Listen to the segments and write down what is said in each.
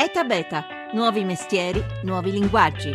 ETA Beta, nuovi mestieri, nuovi linguaggi.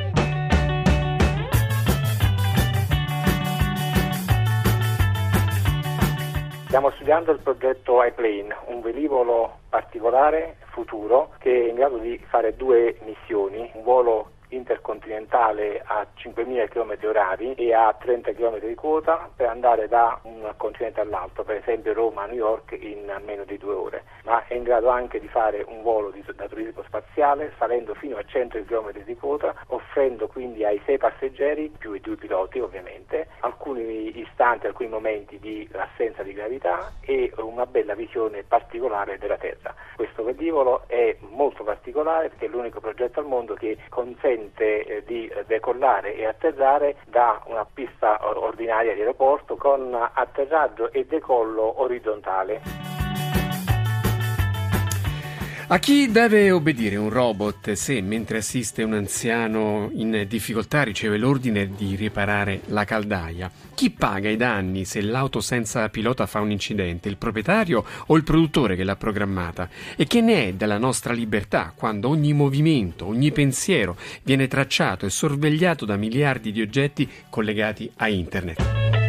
Stiamo studiando il progetto iPlane, un velivolo particolare futuro che è in grado di fare due missioni, un volo intercontinentale a 5.000 km orari e a 30 km di quota per andare da un continente all'altro, per esempio Roma a New York in meno di due ore, ma è in grado anche di fare un volo di, da turismo spaziale salendo fino a 100 km di quota, offrendo quindi ai sei passeggeri, più i due piloti ovviamente, alcuni istanti, alcuni momenti di assenza di gravità e una bella visione particolare della Terra. Questo velivolo è molto particolare perché è l'unico progetto al mondo che consente consente eh, di decollare e atterrare da una pista ordinaria di aeroporto con atterraggio e decollo orizzontale. A chi deve obbedire un robot se, mentre assiste un anziano in difficoltà, riceve l'ordine di riparare la caldaia? Chi paga i danni se l'auto senza pilota fa un incidente, il proprietario o il produttore che l'ha programmata? E che ne è della nostra libertà quando ogni movimento, ogni pensiero viene tracciato e sorvegliato da miliardi di oggetti collegati a Internet?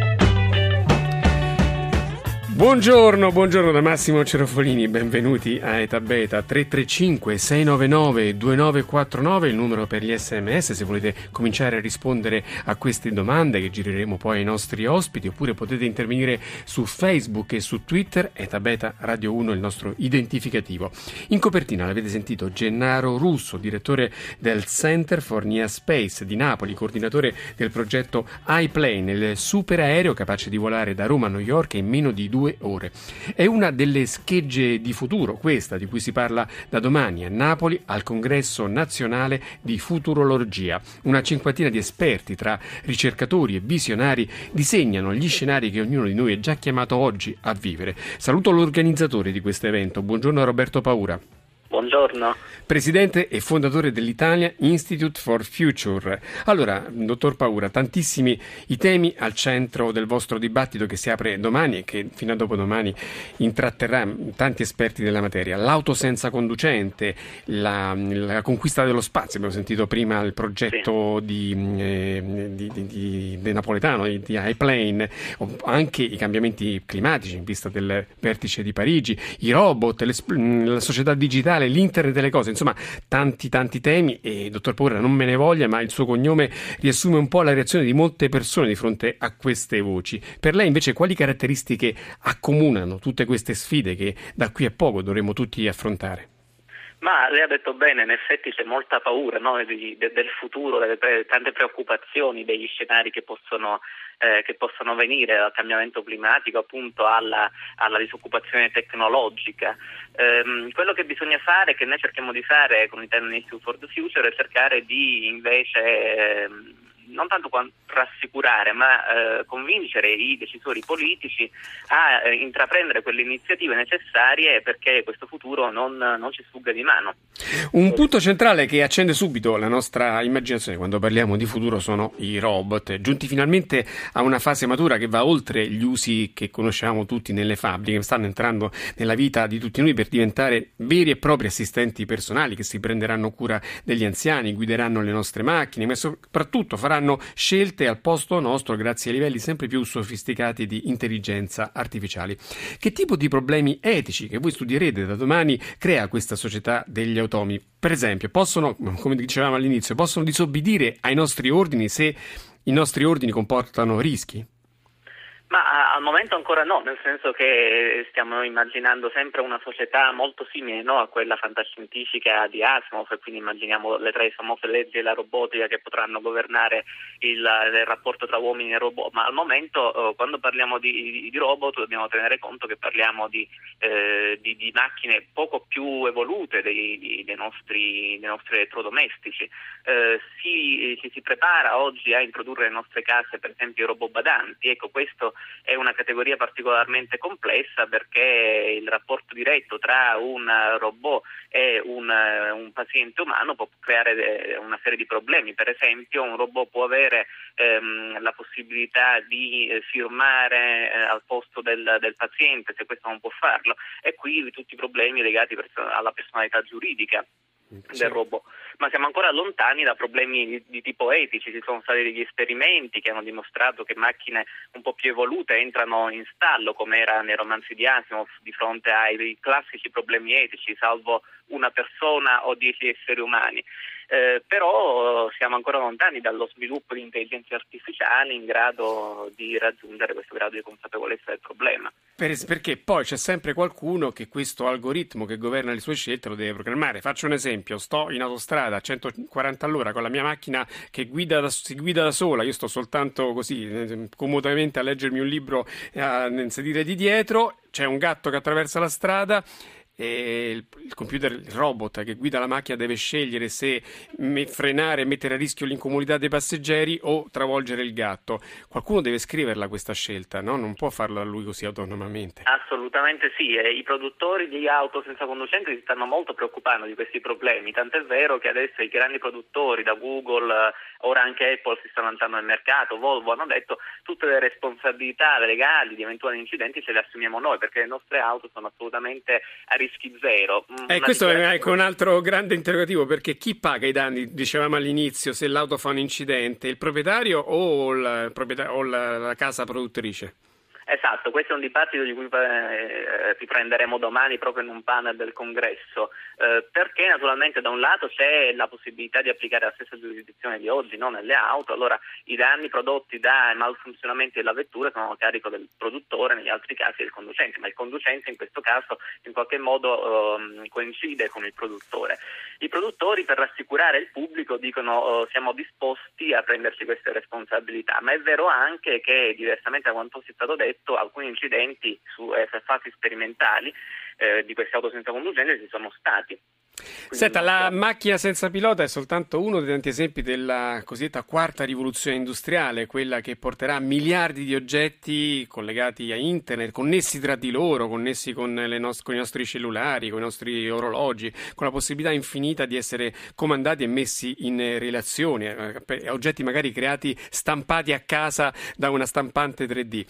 Buongiorno, buongiorno da Massimo Cerofolini, benvenuti a Eta Beta 335 699 2949, il numero per gli sms se volete cominciare a rispondere a queste domande che gireremo poi ai nostri ospiti oppure potete intervenire su Facebook e su Twitter, Eta Beta Radio 1 il nostro identificativo. In copertina l'avete sentito Gennaro Russo, direttore del Center for Nia Space di Napoli, coordinatore del progetto iPlane, il super aereo capace di volare da Roma a New York in meno di due due ore. È una delle schegge di futuro, questa di cui si parla da domani a Napoli al Congresso nazionale di futurologia. Una cinquantina di esperti tra ricercatori e visionari disegnano gli scenari che ognuno di noi è già chiamato oggi a vivere. Saluto l'organizzatore di questo evento. Buongiorno a Roberto Paura. Buongiorno. Presidente e fondatore dell'Italia Institute for Future. Allora, dottor Paura, tantissimi i temi al centro del vostro dibattito che si apre domani e che fino a dopodomani intratterrà tanti esperti della materia. L'auto senza conducente, la, la conquista dello spazio, abbiamo sentito prima il progetto sì. di, eh, di, di, di, Napoletano, di, iPlane, anche i cambiamenti climatici in vista del vertice di Parigi, i robot, la società digitale digitale, l'internet delle cose, insomma tanti tanti temi e dottor Paura non me ne voglia, ma il suo cognome riassume un po' la reazione di molte persone di fronte a queste voci. Per lei invece quali caratteristiche accomunano tutte queste sfide che da qui a poco dovremo tutti affrontare? Ma lei ha detto bene, in effetti c'è molta paura no, di, de, del futuro, delle pre, tante preoccupazioni degli scenari che possono, eh, che possono venire dal cambiamento climatico appunto alla, alla disoccupazione tecnologica. Eh, quello che bisogna fare, che noi cerchiamo di fare con l'Italian Institute for the Future, è cercare di invece... Eh, non tanto rassicurare, ma eh, convincere i decisori politici a eh, intraprendere quelle iniziative necessarie perché questo futuro non, non, ci sfugga di mano. Un punto centrale che accende subito la nostra immaginazione quando parliamo di futuro sono i robot, giunti finalmente a una fase matura che va oltre gli usi che conosciamo tutti nelle fabbriche, stanno entrando nella vita di tutti noi per diventare veri e propri assistenti personali che si prenderanno cura degli anziani, guideranno le nostre macchine, ma soprattutto faranno faranno scelte al posto nostro grazie ai livelli sempre più sofisticati di intelligenza artificiale. Che tipo di problemi etici che voi studierete da domani crea questa società degli automi? Per esempio, possono, come dicevamo all'inizio, possono disobbedire ai nostri ordini se i nostri ordini comportano rischi? Ma al momento ancora no, nel senso che stiamo immaginando sempre una società molto simile no, a quella fantascientifica di Asimov e quindi immaginiamo le tre famose leggi della robotica che potranno governare il, il rapporto tra uomini e robot, ma al momento eh, quando parliamo di, di, robot dobbiamo tenere conto che parliamo di, eh, di, macchine poco più evolute dei, dei, nostri, dei nostri, elettrodomestici. Eh, si, ci si prepara oggi a introdurre nelle nostre case per esempio i robot badanti, ecco questo è una categoria particolarmente complessa perché il rapporto diretto tra un robot e un, un paziente umano può creare eh, una serie di problemi. Per esempio un robot può avere ehm, la possibilità di eh, firmare eh, al posto del, del, paziente se questo non può farlo e qui tutti i problemi legati alla personalità giuridica del robot ma siamo ancora lontani da problemi di, di, tipo etici. Ci sono stati degli esperimenti che hanno dimostrato che macchine un po' più evolute entrano in stallo, come era nei romanzi di Asimov, di fronte ai classici problemi etici, salvo una persona o dieci esseri umani. Eh, però siamo ancora lontani dallo sviluppo di intelligenze artificiali in grado di raggiungere questo grado di consapevolezza del problema. Per, perché poi c'è sempre qualcuno che questo algoritmo che governa le sue scelte lo deve programmare. Faccio un esempio, sto in autostrada a 140 all'ora con la mia macchina che guida da, si guida da sola, io sto soltanto così eh, comodamente a leggermi un libro eh, nel sedile di dietro, c'è un gatto che attraversa la strada e il, computer, il robot che guida la macchina deve scegliere se me, frenare e mettere a rischio l'incomodità dei passeggeri o travolgere il gatto. Qualcuno deve scriverla questa scelta, no? non può farla lui così autonomamente. Assolutamente sì, e i produttori di auto senza conducenti si stanno molto preoccupando di questi problemi, tant'è vero che adesso i grandi produttori da Google, ora anche Apple si stanno lanciando nel mercato, Volvo hanno detto tutte le responsabilità legali di eventuali incidenti ce le assumiamo noi perché le nostre auto sono assolutamente a rischio rischi zero. Mm, eh, questo è ecco, un altro grande interrogativo perché chi paga i danni, dicevamo all'inizio, se l'auto fa un incidente, il proprietario o, il proprietario, o la, la casa produttrice? Esatto, questo è un dibattito di cui eh, riprenderemo domani proprio in un panel del congresso, eh, perché naturalmente da un lato c'è la possibilità di applicare la stessa giurisdizione di oggi no, nelle auto, allora i danni prodotti dai malfunzionamenti della vettura sono a carico del produttore, negli altri casi del conducente, ma il conducente in questo caso in qualche modo eh, coincide con il produttore. I produttori per rassicurare il pubblico dicono eh, siamo disposti a prenderci queste responsabilità, ma è vero anche che diversamente da quanto si è stato detto, detto, alcuni incidenti su eh, sperimentali eh, di queste auto senza conducente ci sono stati. Senta, la macchina senza pilota è soltanto uno dei tanti esempi della cosiddetta quarta rivoluzione industriale, quella che porterà miliardi di oggetti collegati a internet, connessi tra di loro, connessi con, nost- con, i nostri cellulari, con i nostri orologi, con la possibilità infinita di essere comandati e messi in relazione, eh, oggetti magari creati, stampati a casa da una stampante 3D.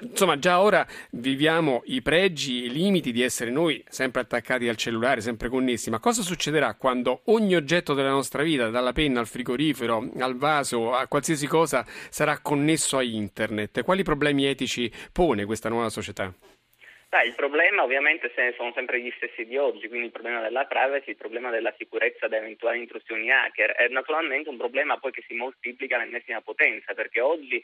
Insomma, già ora viviamo i pregi e i limiti di essere noi sempre attaccati al cellulare, sempre connessi, ma cosa succederà quando ogni oggetto della nostra vita, dalla penna al frigorifero, al vaso, a qualsiasi cosa, sarà connesso a internet? Quali problemi etici pone questa nuova società? Beh, il problema ovviamente sono sempre gli stessi di oggi, quindi il problema della privacy, il problema della sicurezza da eventuali intrusioni hacker è naturalmente un problema poi che si moltiplica all'ennesima potenza perché oggi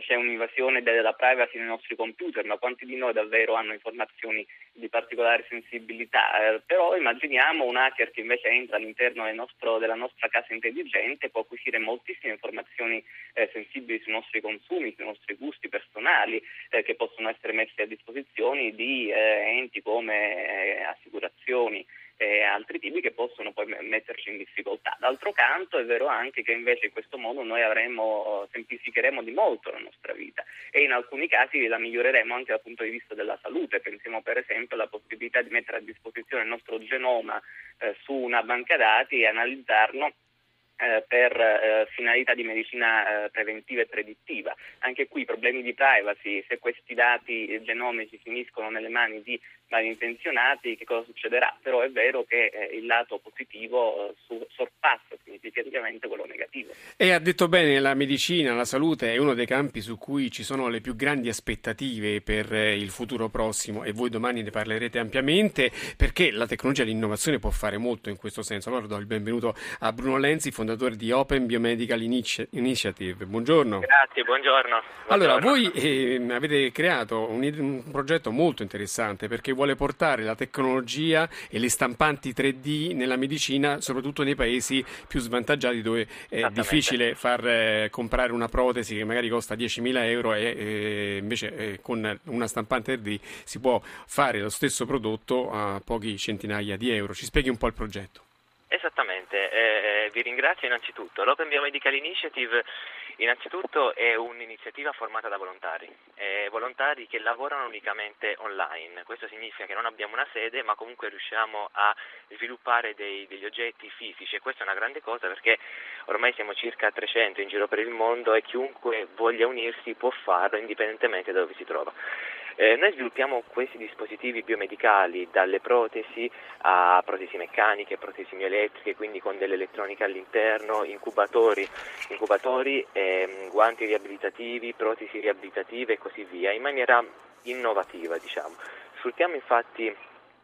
c'è un'invasione della privacy nei nostri computer, ma quanti di noi davvero hanno informazioni di particolare sensibilità? Eh, però immaginiamo un hacker che invece entra all'interno del nostro, della nostra casa intelligente, può acquisire moltissime informazioni eh, sensibili sui nostri consumi, sui nostri gusti personali, eh, che possono essere messe a disposizione di eh, enti come eh, assicurazioni e altri tipi che possono poi metterci in difficoltà. D'altro canto è vero anche che invece in questo modo noi avremo, semplificheremo di molto la nostra vita e in alcuni casi la miglioreremo anche dal punto di vista della salute. Pensiamo per esempio alla possibilità di mettere a disposizione il nostro genoma eh, su una banca dati e analizzarlo eh, per eh, finalità di medicina eh, preventiva e predittiva. Anche qui problemi di privacy, se questi dati genomici finiscono nelle mani di malintenzionati, che cosa succederà? Però è vero che eh, il lato positivo su- sorpassa significativamente quello negativo. E ha detto bene, la medicina, la salute è uno dei campi su cui ci sono le più grandi aspettative per il futuro prossimo e voi domani ne parlerete ampiamente perché la tecnologia e l'innovazione può fare molto in questo senso. Allora do il benvenuto a Bruno Lenzi, fondatore di Open Biomedical Initiative. Buongiorno. Grazie, buongiorno. buongiorno. Allora, voi eh, avete creato un, un, progetto molto interessante perché vuole portare la tecnologia e le stampanti 3D nella medicina, soprattutto nei paesi più svantaggiati dove è difficile far eh, comprare una protesi che magari costa 10.000 euro e eh, invece con una stampante 3D si può fare lo stesso prodotto a pochi centinaia di euro. Ci spieghi un po' il progetto. Esattamente, vi ringrazio innanzitutto. L'Open Biomedical Initiative innanzitutto è un'iniziativa formata da volontari, eh, volontari che lavorano unicamente online. Questo significa che non abbiamo una sede ma comunque riusciamo a sviluppare dei, degli oggetti fisici e questa è una grande cosa perché ormai siamo circa 300 in giro per il mondo e chiunque voglia unirsi può farlo indipendentemente da dove si trova. Eh, noi sviluppiamo questi dispositivi biomedicali dalle protesi a protesi meccaniche, protesi mioelettriche, quindi con dell'elettronica all'interno, incubatori, incubatori ehm, guanti riabilitativi, protesi riabilitative e così via, in maniera innovativa diciamo. Sfruttiamo infatti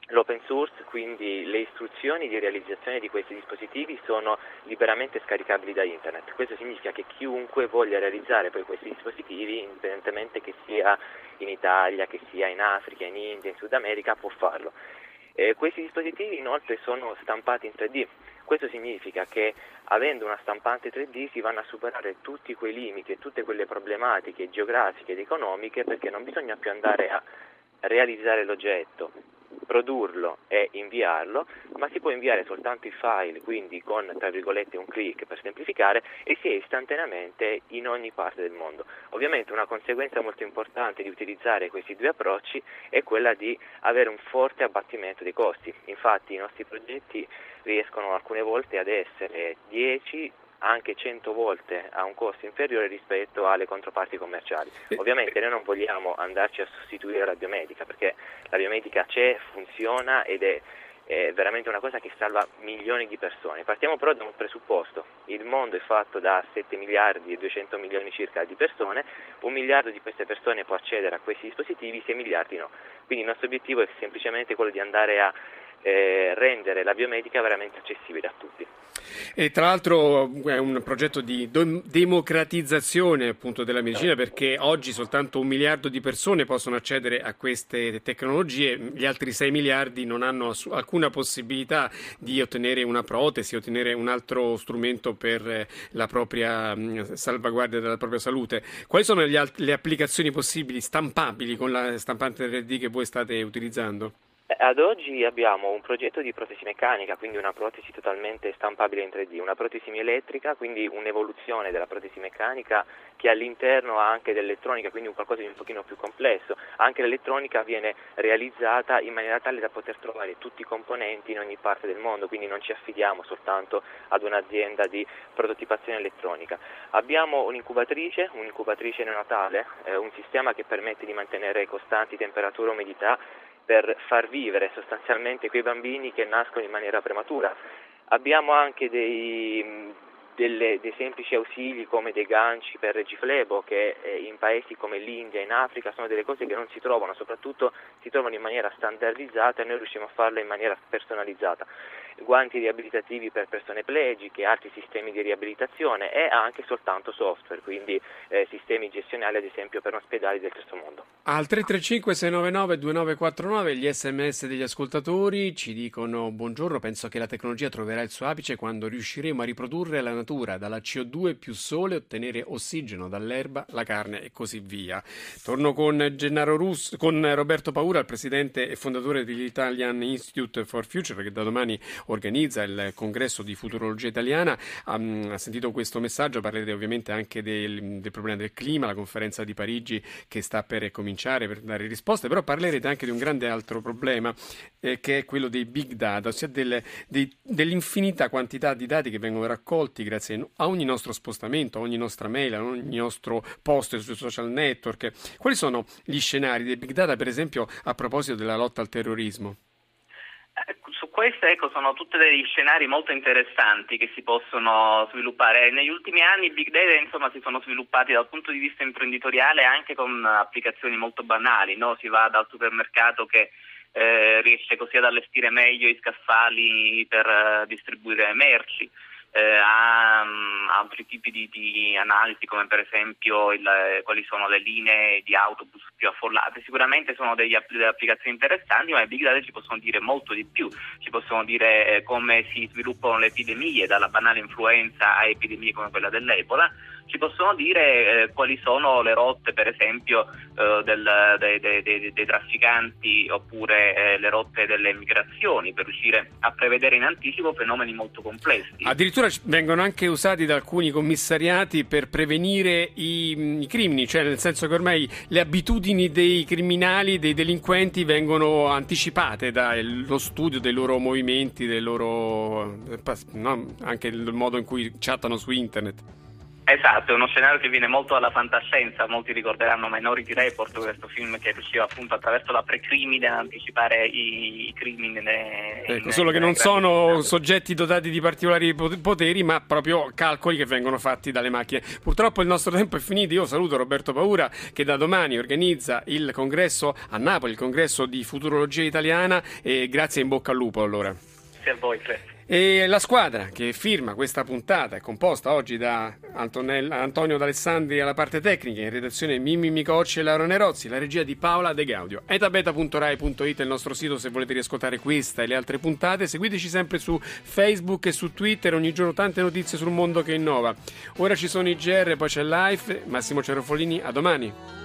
L'open source, quindi le istruzioni di realizzazione di questi dispositivi sono liberamente scaricabili da internet. Questo significa che chiunque voglia realizzare poi questi dispositivi, indipendentemente che sia in Italia, che sia in Africa, in India, in Sud America, può farlo. Eh, questi dispositivi inoltre sono stampati in 3D. Questo significa che avendo una stampante 3D si vanno a superare tutti quei limiti e tutte quelle problematiche geografiche ed economiche perché non bisogna più andare a realizzare l'oggetto, produrlo e inviarlo, ma si può inviare soltanto il file, quindi con tra virgolette un clic per semplificare, e si è istantaneamente in ogni parte del mondo. Ovviamente una conseguenza molto importante di utilizzare questi due approcci è quella di avere un forte abbattimento dei costi. Infatti i nostri progetti riescono alcune volte ad essere 10 anche 100 volte a un costo inferiore rispetto alle controparti commerciali. Ovviamente noi non vogliamo andarci a sostituire la biomedica perché la biomedica c'è, funziona ed è è veramente una cosa che salva milioni di persone. Partiamo però da un presupposto, il mondo è fatto da 7 miliardi e 200 milioni circa di persone, un miliardo di queste persone può accedere a questi dispositivi, 6 miliardi no. Quindi il nostro obiettivo è semplicemente quello di andare a eh, rendere la biomedica veramente accessibile a tutti. E tra l'altro è un progetto di democratizzazione appunto della medicina perché oggi soltanto un miliardo di persone possono accedere a queste tecnologie, gli altri 6 miliardi non hanno alcuna possibilità di ottenere una protesi, ottenere un altro strumento per la propria salvaguardia della propria salute. Quali sono le applicazioni possibili stampabili con la stampante 3D che voi state utilizzando? Ad oggi abbiamo un progetto di protesi meccanica, quindi una protesi totalmente stampabile in 3D, una protesi elettrica, quindi un'evoluzione della protesi meccanica che all'interno ha anche dell'elettronica, quindi un qualcosa di un pochino più complesso. Anche l'elettronica viene realizzata in maniera tale da poter trovare tutti i componenti in ogni parte del mondo, quindi non ci affidiamo soltanto ad un'azienda di prototipazione elettronica. Abbiamo un'incubatrice, un'incubatrice neonatale, eh, un sistema che permette di mantenere costanti temperatura e umidità per far vivere sostanzialmente quei bambini che nascono in maniera prematura. Abbiamo anche dei, delle, dei semplici ausili come dei ganci per regiflebo che eh, in paesi come l'India, in Africa sono delle cose che non si trovano, soprattutto si trovano in maniera standardizzata e noi riusciamo a farle in maniera personalizzata guanti riabilitativi per persone plegiche, altri sistemi di riabilitazione e anche soltanto software, quindi eh, sistemi gestionali ad esempio per ospedali del terzo mondo. Al 335 699 2949 gli sms degli ascoltatori ci dicono buongiorno, penso che la tecnologia troverà il suo apice quando riusciremo a riprodurre la natura dalla CO2 più sole, ottenere ossigeno dall'erba, la carne e così via. Torno con Russo, con Roberto Paura, il presidente e fondatore dell'Italian Institute for Future, che da domani organizza il congresso di futurologia italiana. Ha, ha sentito questo messaggio, parlerete ovviamente anche del, del, problema del clima, la conferenza di Parigi che sta per cominciare per dare risposte, però parlerete anche di un grande altro problema eh, che è quello dei big data, ossia delle, dei, dell'infinità quantità di dati che vengono raccolti grazie a ogni nostro spostamento, a ogni nostra mail, a ogni nostro post sui social network. Quali sono gli scenari dei big data, per esempio, a proposito della lotta al terrorismo? Su questo ecco, sono tutti degli scenari molto interessanti che si possono sviluppare. Negli ultimi anni i big data insomma, si sono sviluppati dal punto di vista imprenditoriale anche con applicazioni molto banali, no? si va dal supermercato che eh, riesce così ad allestire meglio i scaffali per uh, distribuire merci eh, a um, altri tipi di, di, analisi come per esempio il, quali sono le linee di autobus più affollate. Sicuramente sono degli, delle applicazioni interessanti, ma i big data ci possono dire molto di più, ci possono dire eh, come si sviluppano le epidemie, dalla banale influenza a epidemie come quella dell'Ebola ci possono dire eh, quali sono le rotte, per esempio, eh, del, dei, dei, dei, dei, trafficanti oppure eh, le rotte delle migrazioni per riuscire a prevedere in anticipo fenomeni molto complessi. Addirittura vengono anche usati da alcuni commissariati per prevenire i, i crimini, cioè nel senso che ormai le abitudini dei criminali, dei delinquenti vengono anticipate dallo studio dei loro movimenti, dei loro, no, anche il modo in cui chattano su internet. Esatto, è uno scenario che viene molto dalla fantascienza, molti ricorderanno Minority Report, questo film che riusciva appunto attraverso la precrimine ad anticipare i, i crimini. Ne, ecco, solo che non sono soggetti dotati di particolari poteri, ma proprio calcoli che vengono fatti dalle macchine. Purtroppo il nostro tempo è finito, io saluto Roberto Paura che da domani organizza il congresso a Napoli, il congresso di futurologia italiana e grazie in bocca al lupo allora. Grazie a voi, Claire. E la squadra che firma questa puntata è composta oggi da Antonio D'Alessandri alla parte tecnica, in redazione Mimmi Micocci e Laura Nerozzi, la regia di Paola De Gaudio. etabeta.rai.it è il nostro sito se volete riascoltare questa e le altre puntate. Seguiteci sempre su Facebook e su Twitter, ogni giorno tante notizie sul mondo che innova. Ora ci sono i GR, poi c'è Life. Massimo Cerofolini, a domani.